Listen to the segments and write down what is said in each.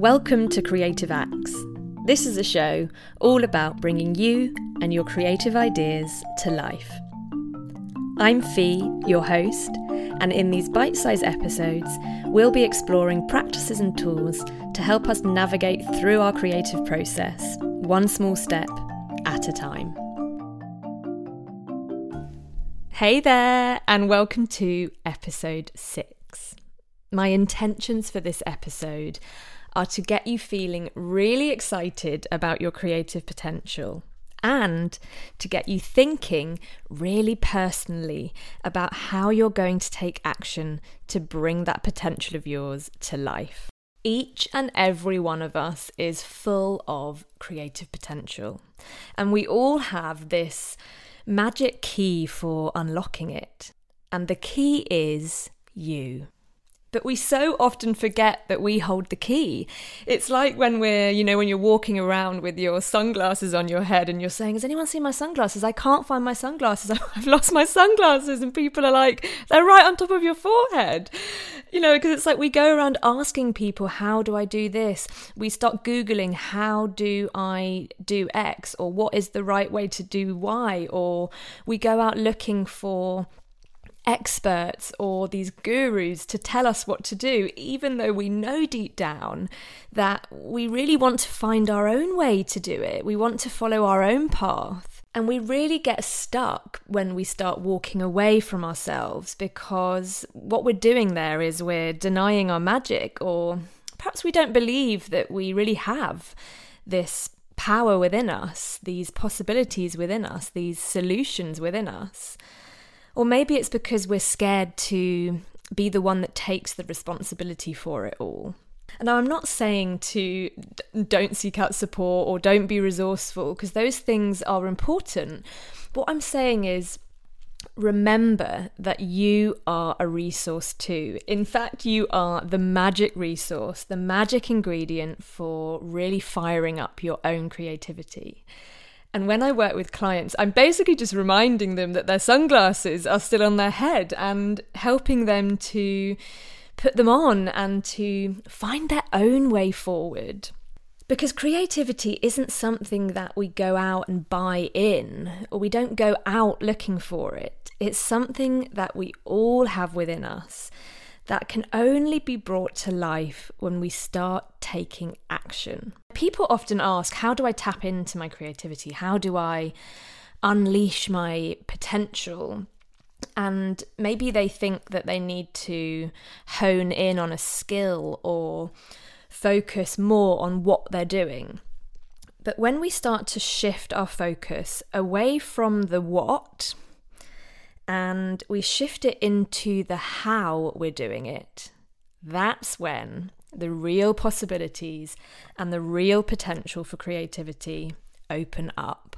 Welcome to Creative Acts. This is a show all about bringing you and your creative ideas to life. I'm Fee, your host, and in these bite sized episodes, we'll be exploring practices and tools to help us navigate through our creative process, one small step at a time. Hey there, and welcome to episode six. My intentions for this episode are to get you feeling really excited about your creative potential and to get you thinking really personally about how you're going to take action to bring that potential of yours to life. Each and every one of us is full of creative potential, and we all have this magic key for unlocking it. And the key is you. But we so often forget that we hold the key. It's like when we're, you know, when you're walking around with your sunglasses on your head and you're saying, Has anyone seen my sunglasses? I can't find my sunglasses. I've lost my sunglasses. And people are like, They're right on top of your forehead. You know, because it's like we go around asking people, How do I do this? We start Googling, How do I do X? Or what is the right way to do Y? Or we go out looking for experts or these gurus to tell us what to do, even though we know deep down that we really want to find our own way to do it. We want to follow our own path. And we really get stuck when we start walking away from ourselves because what we're doing there is we're denying our magic, or perhaps we don't believe that we really have this power within us, these possibilities within us, these solutions within us. Or maybe it's because we're scared to be the one that takes the responsibility for it all. And I'm not saying to don't seek out support or don't be resourceful, because those things are important. What I'm saying is, remember that you are a resource too. In fact, you are the magic resource, the magic ingredient for really firing up your own creativity. And when I work with clients, I'm basically just reminding them that their sunglasses are still on their head and helping them to put them on and to find their own way forward. Because creativity isn't something that we go out and buy in, or we don't go out looking for it. It's something that we all have within us that can only be brought to life when we start taking action. People often ask, How do I tap into my creativity? How do I unleash my potential? And maybe they think that they need to hone in on a skill or focus more on what they're doing. But when we start to shift our focus away from the what and we shift it into the how we're doing it, that's when the real possibilities and the real potential for creativity open up.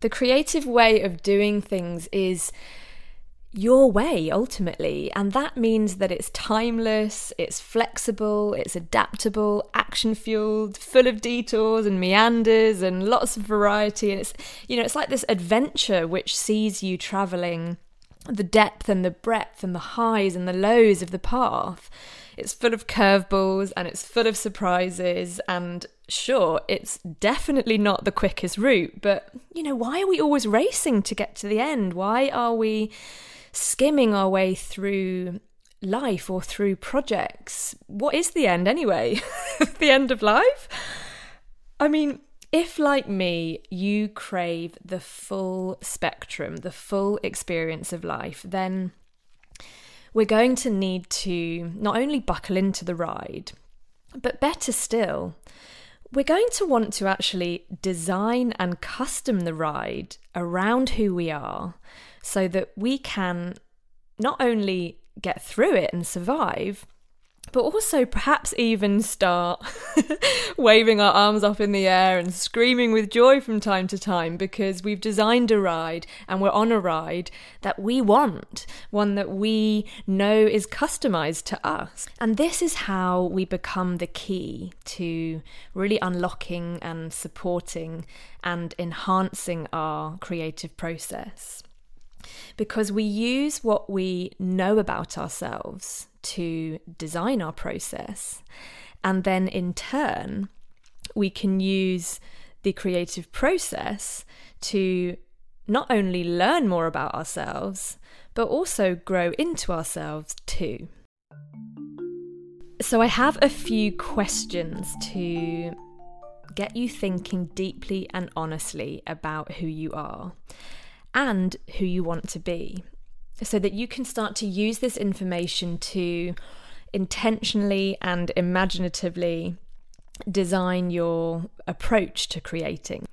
The creative way of doing things is your way ultimately, and that means that it's timeless, it's flexible, it's adaptable, action fueled, full of detours and meanders and lots of variety. And it's, you know, it's like this adventure which sees you traveling the depth and the breadth and the highs and the lows of the path. It's full of curveballs and it's full of surprises. And sure, it's definitely not the quickest route, but you know, why are we always racing to get to the end? Why are we skimming our way through life or through projects? What is the end anyway? the end of life? I mean, if, like me, you crave the full spectrum, the full experience of life, then we're going to need to not only buckle into the ride, but better still, we're going to want to actually design and custom the ride around who we are so that we can not only get through it and survive, but also perhaps even start waving our arms up in the air and screaming with joy from time to time because we've designed a ride and we're on a ride that we want, one that we know is customized to us. And this is how we become the key to really unlocking and supporting and enhancing our creative process because we use what we know about ourselves to design our process. And then in turn, we can use the creative process to not only learn more about ourselves, but also grow into ourselves too. So, I have a few questions to get you thinking deeply and honestly about who you are and who you want to be so that you can start to use this information to intentionally and imaginatively design your approach to creating.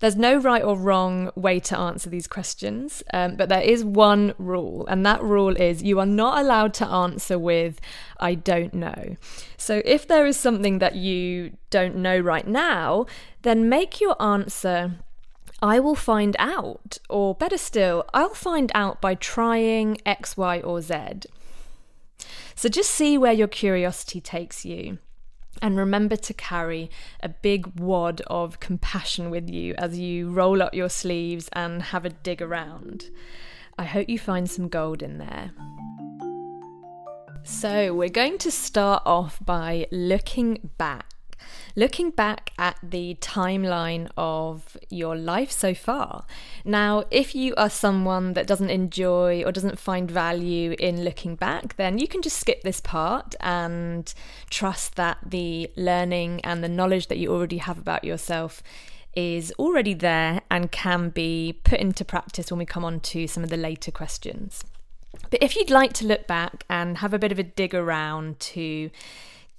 There's no right or wrong way to answer these questions, um, but there is one rule, and that rule is you are not allowed to answer with, I don't know. So if there is something that you don't know right now, then make your answer I will find out, or better still, I'll find out by trying X, Y, or Z. So just see where your curiosity takes you. And remember to carry a big wad of compassion with you as you roll up your sleeves and have a dig around. I hope you find some gold in there. So, we're going to start off by looking back looking back at the timeline of your life so far. Now, if you are someone that doesn't enjoy or doesn't find value in looking back, then you can just skip this part and trust that the learning and the knowledge that you already have about yourself is already there and can be put into practice when we come on to some of the later questions. But if you'd like to look back and have a bit of a dig around to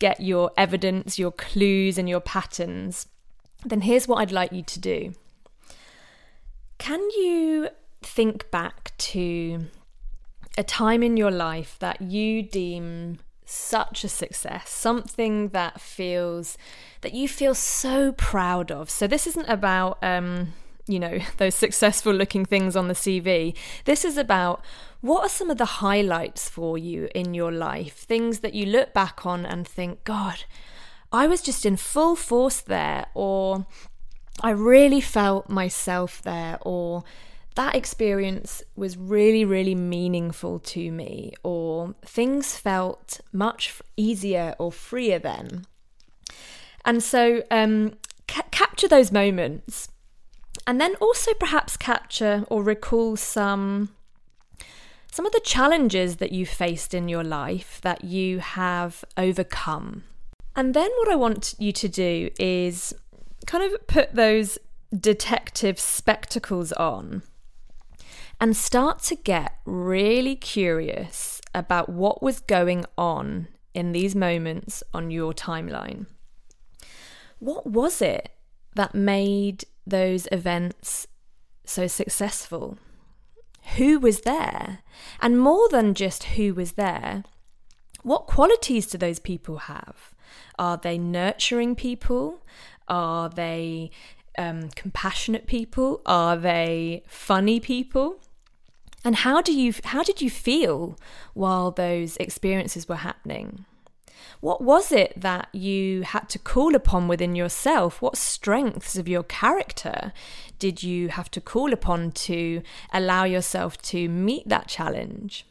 get your evidence, your clues, and your patterns, then here's what I'd like you to do. Can you think back to a time in your life that you deem such a success, something that feels that you feel so proud of? So, this isn't about, um, you know, those successful looking things on the CV. This is about what are some of the highlights for you in your life? Things that you look back on and think, God, I was just in full force there, or I really felt myself there, or that experience was really, really meaningful to me, or things felt much easier or freer then. And so, um, ca- capture those moments, and then also perhaps capture or recall some some of the challenges that you faced in your life that you have overcome. And then what I want you to do is kind of put those detective spectacles on and start to get really curious about what was going on in these moments on your timeline. What was it that made those events so successful? who was there. And more than just who was there, what qualities do those people have? Are they nurturing people? Are they um, compassionate people? Are they funny people? And how do you how did you feel while those experiences were happening? What was it that you had to call upon within yourself? What strengths of your character did you have to call upon to allow yourself to meet that challenge?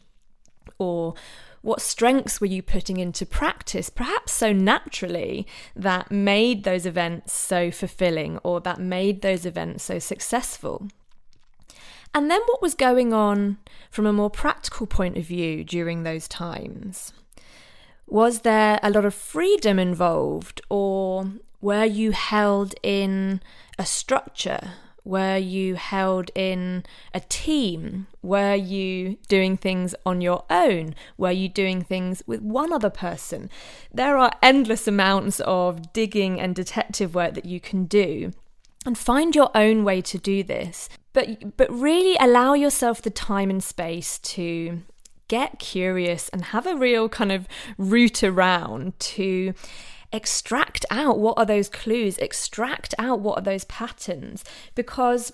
Or what strengths were you putting into practice, perhaps so naturally, that made those events so fulfilling or that made those events so successful? And then what was going on from a more practical point of view during those times? Was there a lot of freedom involved, or were you held in a structure? Were you held in a team? Were you doing things on your own? Were you doing things with one other person? There are endless amounts of digging and detective work that you can do. And find your own way to do this. But, but really allow yourself the time and space to get curious and have a real kind of root around to extract out what are those clues, extract out what are those patterns, because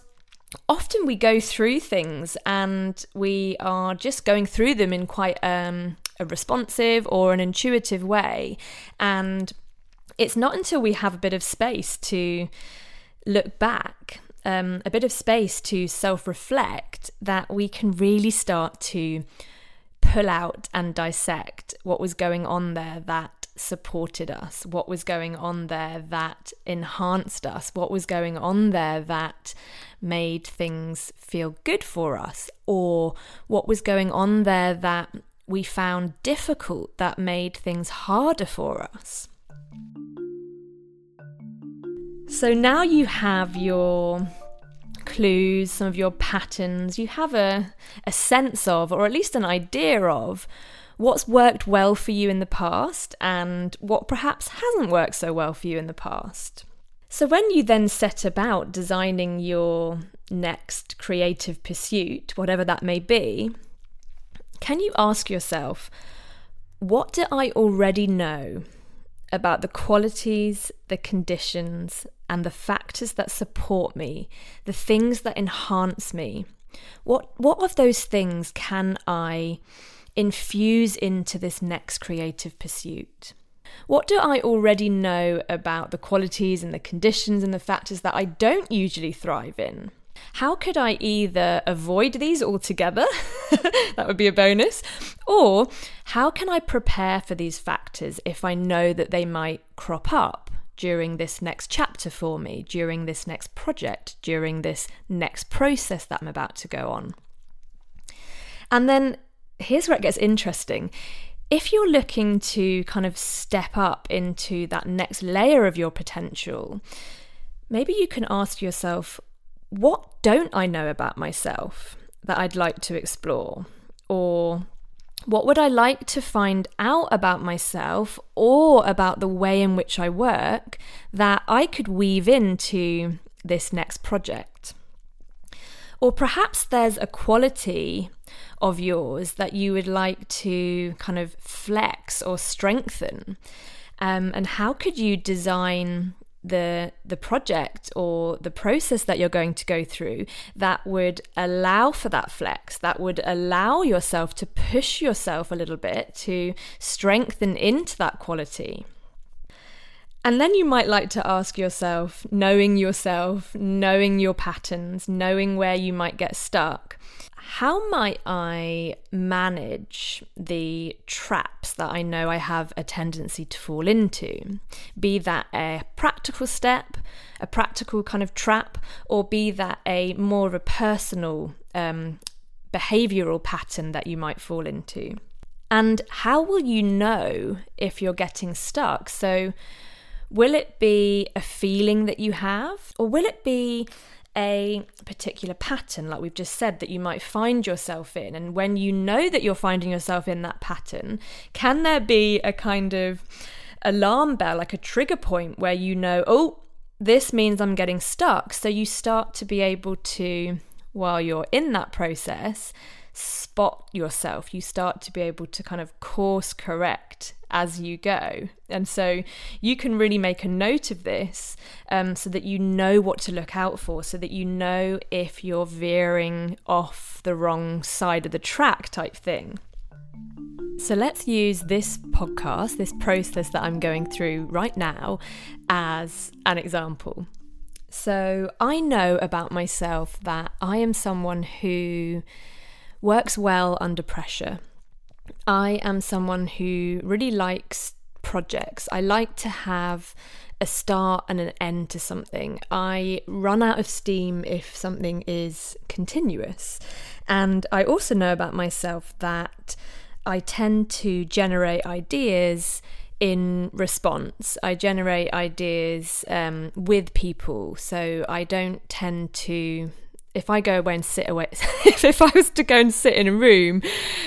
often we go through things and we are just going through them in quite um, a responsive or an intuitive way. And it's not until we have a bit of space to look back, um, a bit of space to self reflect, that we can really start to pull out and dissect what was going on there that supported us, what was going on there that enhanced us, what was going on there that made things feel good for us, or what was going on there that we found difficult that made things harder for us. So now you have your clues, some of your patterns, you have a, a sense of, or at least an idea of, what's worked well for you in the past and what perhaps hasn't worked so well for you in the past. So, when you then set about designing your next creative pursuit, whatever that may be, can you ask yourself, what do I already know about the qualities, the conditions, and the factors that support me, the things that enhance me? What, what of those things can I infuse into this next creative pursuit? What do I already know about the qualities and the conditions and the factors that I don't usually thrive in? How could I either avoid these altogether? that would be a bonus. Or how can I prepare for these factors if I know that they might crop up during this next chapter for me, during this next project, during this next process that I'm about to go on? And then here's where it gets interesting. If you're looking to kind of step up into that next layer of your potential, maybe you can ask yourself, what don't I know about myself that I'd like to explore? Or what would I like to find out about myself or about the way in which I work that I could weave into this next project? Or perhaps there's a quality of yours that you would like to kind of flex or strengthen. Um, and how could you design the the project or the process that you're going to go through that would allow for that flex that would allow yourself to push yourself a little bit to strengthen into that quality. And then you might like to ask yourself, knowing yourself, knowing your patterns, knowing where you might get stuck, how might I manage the traps that I know I have a tendency to fall into? Be that a practical step, a practical kind of trap, or be that a more of a personal um, behavioral pattern that you might fall into? And how will you know if you're getting stuck? So, Will it be a feeling that you have, or will it be a particular pattern, like we've just said, that you might find yourself in? And when you know that you're finding yourself in that pattern, can there be a kind of alarm bell, like a trigger point where you know, oh, this means I'm getting stuck? So you start to be able to, while you're in that process, spot yourself. You start to be able to kind of course correct as you go. And so you can really make a note of this um, so that you know what to look out for, so that you know if you're veering off the wrong side of the track type thing. So let's use this podcast, this process that I'm going through right now, as an example. So I know about myself that I am someone who works well under pressure. I am someone who really likes projects. I like to have a start and an end to something. I run out of steam if something is continuous. And I also know about myself that I tend to generate ideas in response. I generate ideas um, with people. So I don't tend to if I go away and sit away, if, if I was to go and sit in a room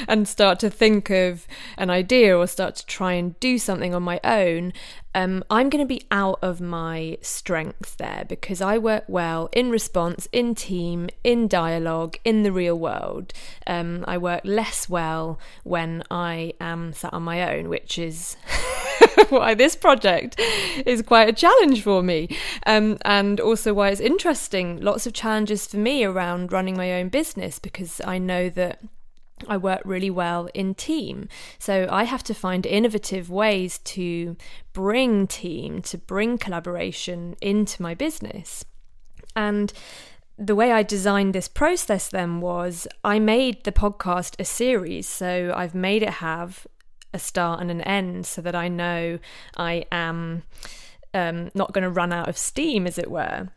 and start to think of an idea or start to try and do something on my own, um, I'm going to be out of my strength there because I work well in response, in team, in dialogue, in the real world. Um, I work less well when I am sat on my own, which is. why this project is quite a challenge for me, um, and also why it's interesting. Lots of challenges for me around running my own business because I know that. I work really well in team. So I have to find innovative ways to bring team, to bring collaboration into my business. And the way I designed this process then was I made the podcast a series. So I've made it have a start and an end so that I know I am um, not going to run out of steam, as it were.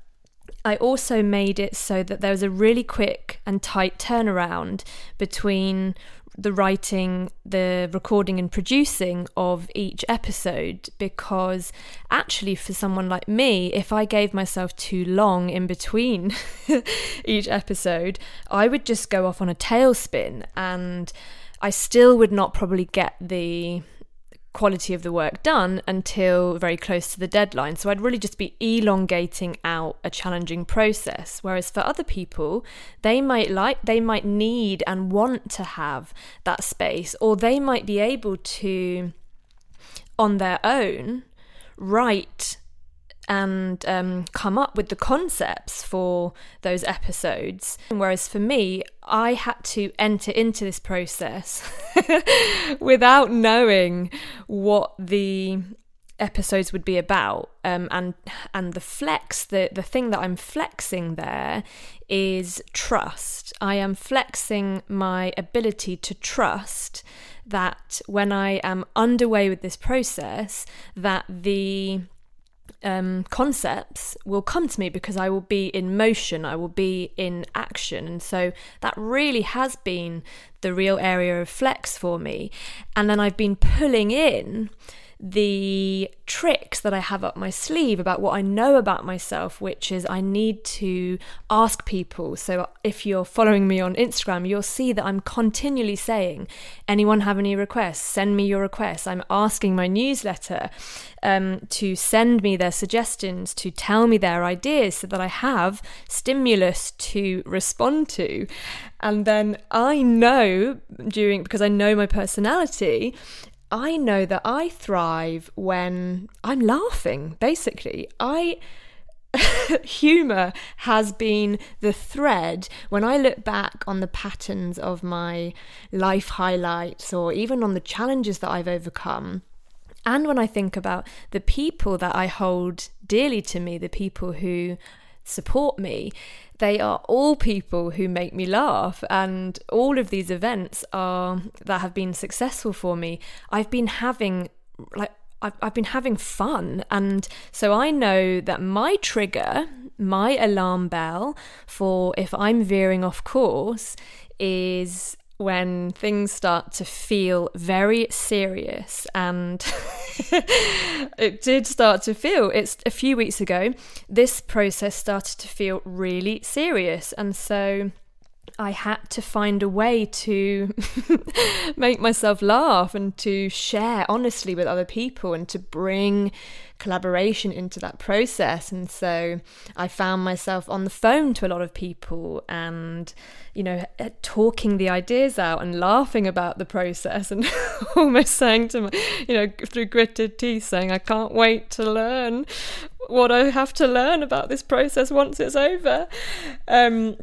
I also made it so that there was a really quick and tight turnaround between the writing, the recording, and producing of each episode because actually, for someone like me, if I gave myself too long in between each episode, I would just go off on a tailspin and I still would not probably get the quality of the work done until very close to the deadline. So I'd really just be elongating out a challenging process. Whereas for other people, they might like, they might need and want to have that space, or they might be able to, on their own, write and um, come up with the concepts for those episodes. Whereas for me, I had to enter into this process without knowing what the episodes would be about um, and and the flex the the thing that I'm flexing there is trust I am flexing my ability to trust that when I am underway with this process that the um, concepts will come to me because I will be in motion, I will be in action. And so that really has been the real area of flex for me. And then I've been pulling in the tricks that I have up my sleeve about what I know about myself, which is I need to ask people. So if you're following me on Instagram, you'll see that I'm continually saying, anyone have any requests? Send me your requests. I'm asking my newsletter um, to send me their suggestions, to tell me their ideas so that I have stimulus to respond to. And then I know during, because I know my personality, I know that I thrive when I'm laughing, basically. I. humor has been the thread when I look back on the patterns of my life highlights or even on the challenges that I've overcome. And when I think about the people that I hold dearly to me, the people who support me, they are all people who make me laugh and all of these events are that have been successful for me. I've been having like I've, been having fun and so i know that my trigger my alarm bell for if i'm veering off course is when things start to feel very serious and it did start to feel it's a few weeks ago this process started to feel really serious. And so I had to find a way to make myself laugh and to share honestly with other people and to bring collaboration into that process. And so I found myself on the phone to a lot of people and, you know, eh, talking the ideas out and laughing about the process and almost saying to my, you know, through gritted teeth, saying, I can't wait to learn what I have to learn about this process once it's over. Um,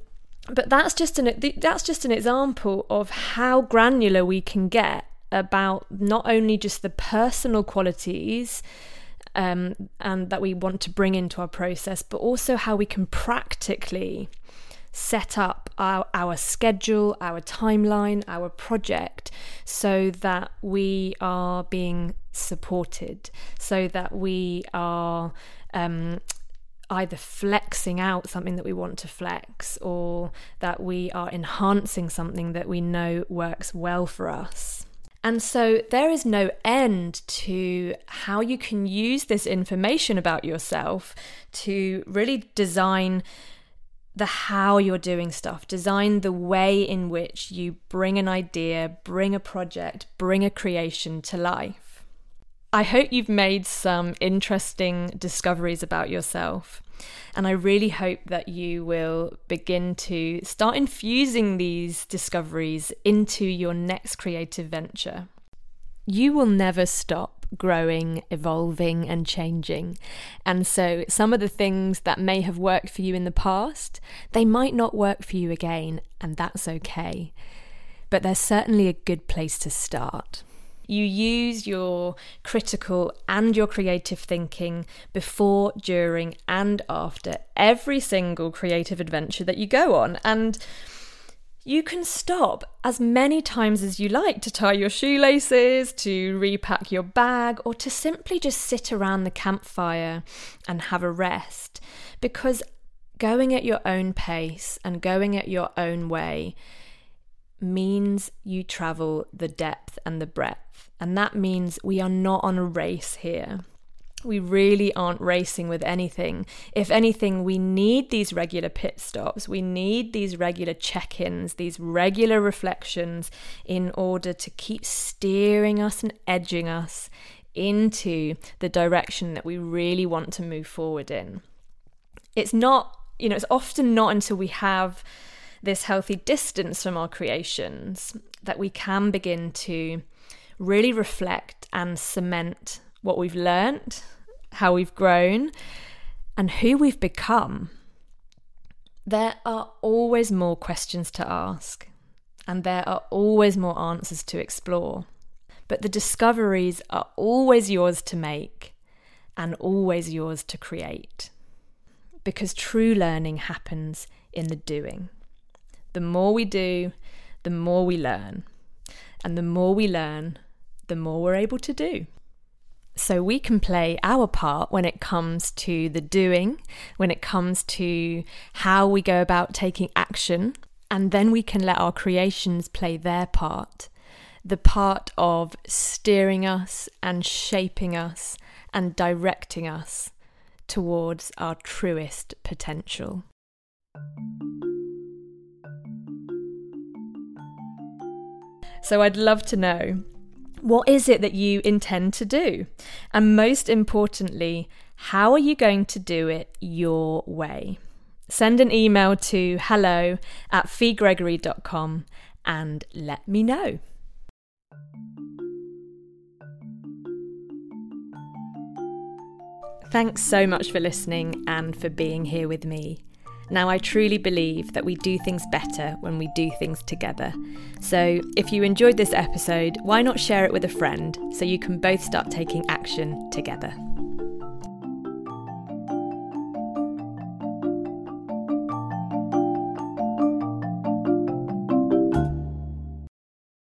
but that's just an that's just an example of how granular we can get about not only just the personal qualities um, and that we want to bring into our process, but also how we can practically set up our, our schedule, our timeline, our project, so that we are being supported, so that we are um, either flexing out something that we want to flex or that we are enhancing something that we know works well for us. And so there is no end to how you can use this information about yourself to really design the how you're doing stuff, design the way in which you bring an idea, bring a project, bring a creation to life. I hope you've made some interesting discoveries about yourself. And I really hope that you will begin to start infusing these discoveries into your next creative venture. You will never stop growing, evolving, and changing. And so, some of the things that may have worked for you in the past, they might not work for you again, and that's okay. But they're certainly a good place to start you use your critical and your creative thinking before, during, and after every single creative adventure that you go on. And you can stop as many times as you like to tie your shoelaces, to repack your bag, or to simply just sit around the campfire and have a rest. Because going at your own pace and going at your own way means you travel the depth and the breadth. And that means we are not on a race here we really aren't racing with anything. If anything, we need these regular pit stops, we need these regular check ins, these regular reflections in order to keep steering us and edging us into the direction that we really want to move forward in. It's not, you know, it's often not until we have this healthy distance from our creations that we can begin to really reflect and cement what we've learned, how we've grown, and who we've become, there are always more questions to ask, and there are always more answers to explore. But the discoveries are always yours to make and always yours to create. Because true learning happens in the doing. The more we do, the more we learn. And the more we learn, the more we're able to do. So we can play our part when it comes to the doing, when it comes to how we go about taking action, and then we can let our creations play their part the part of steering us and shaping us and directing us towards our truest potential. So I'd love to know what is it that you intend to do? And most importantly, how are you going to do it your way? Send an email to hello at feegregory.com and let me know. Thanks so much for listening and for being here with me. Now, I truly believe that we do things better when we do things together. So, if you enjoyed this episode, why not share it with a friend so you can both start taking action together?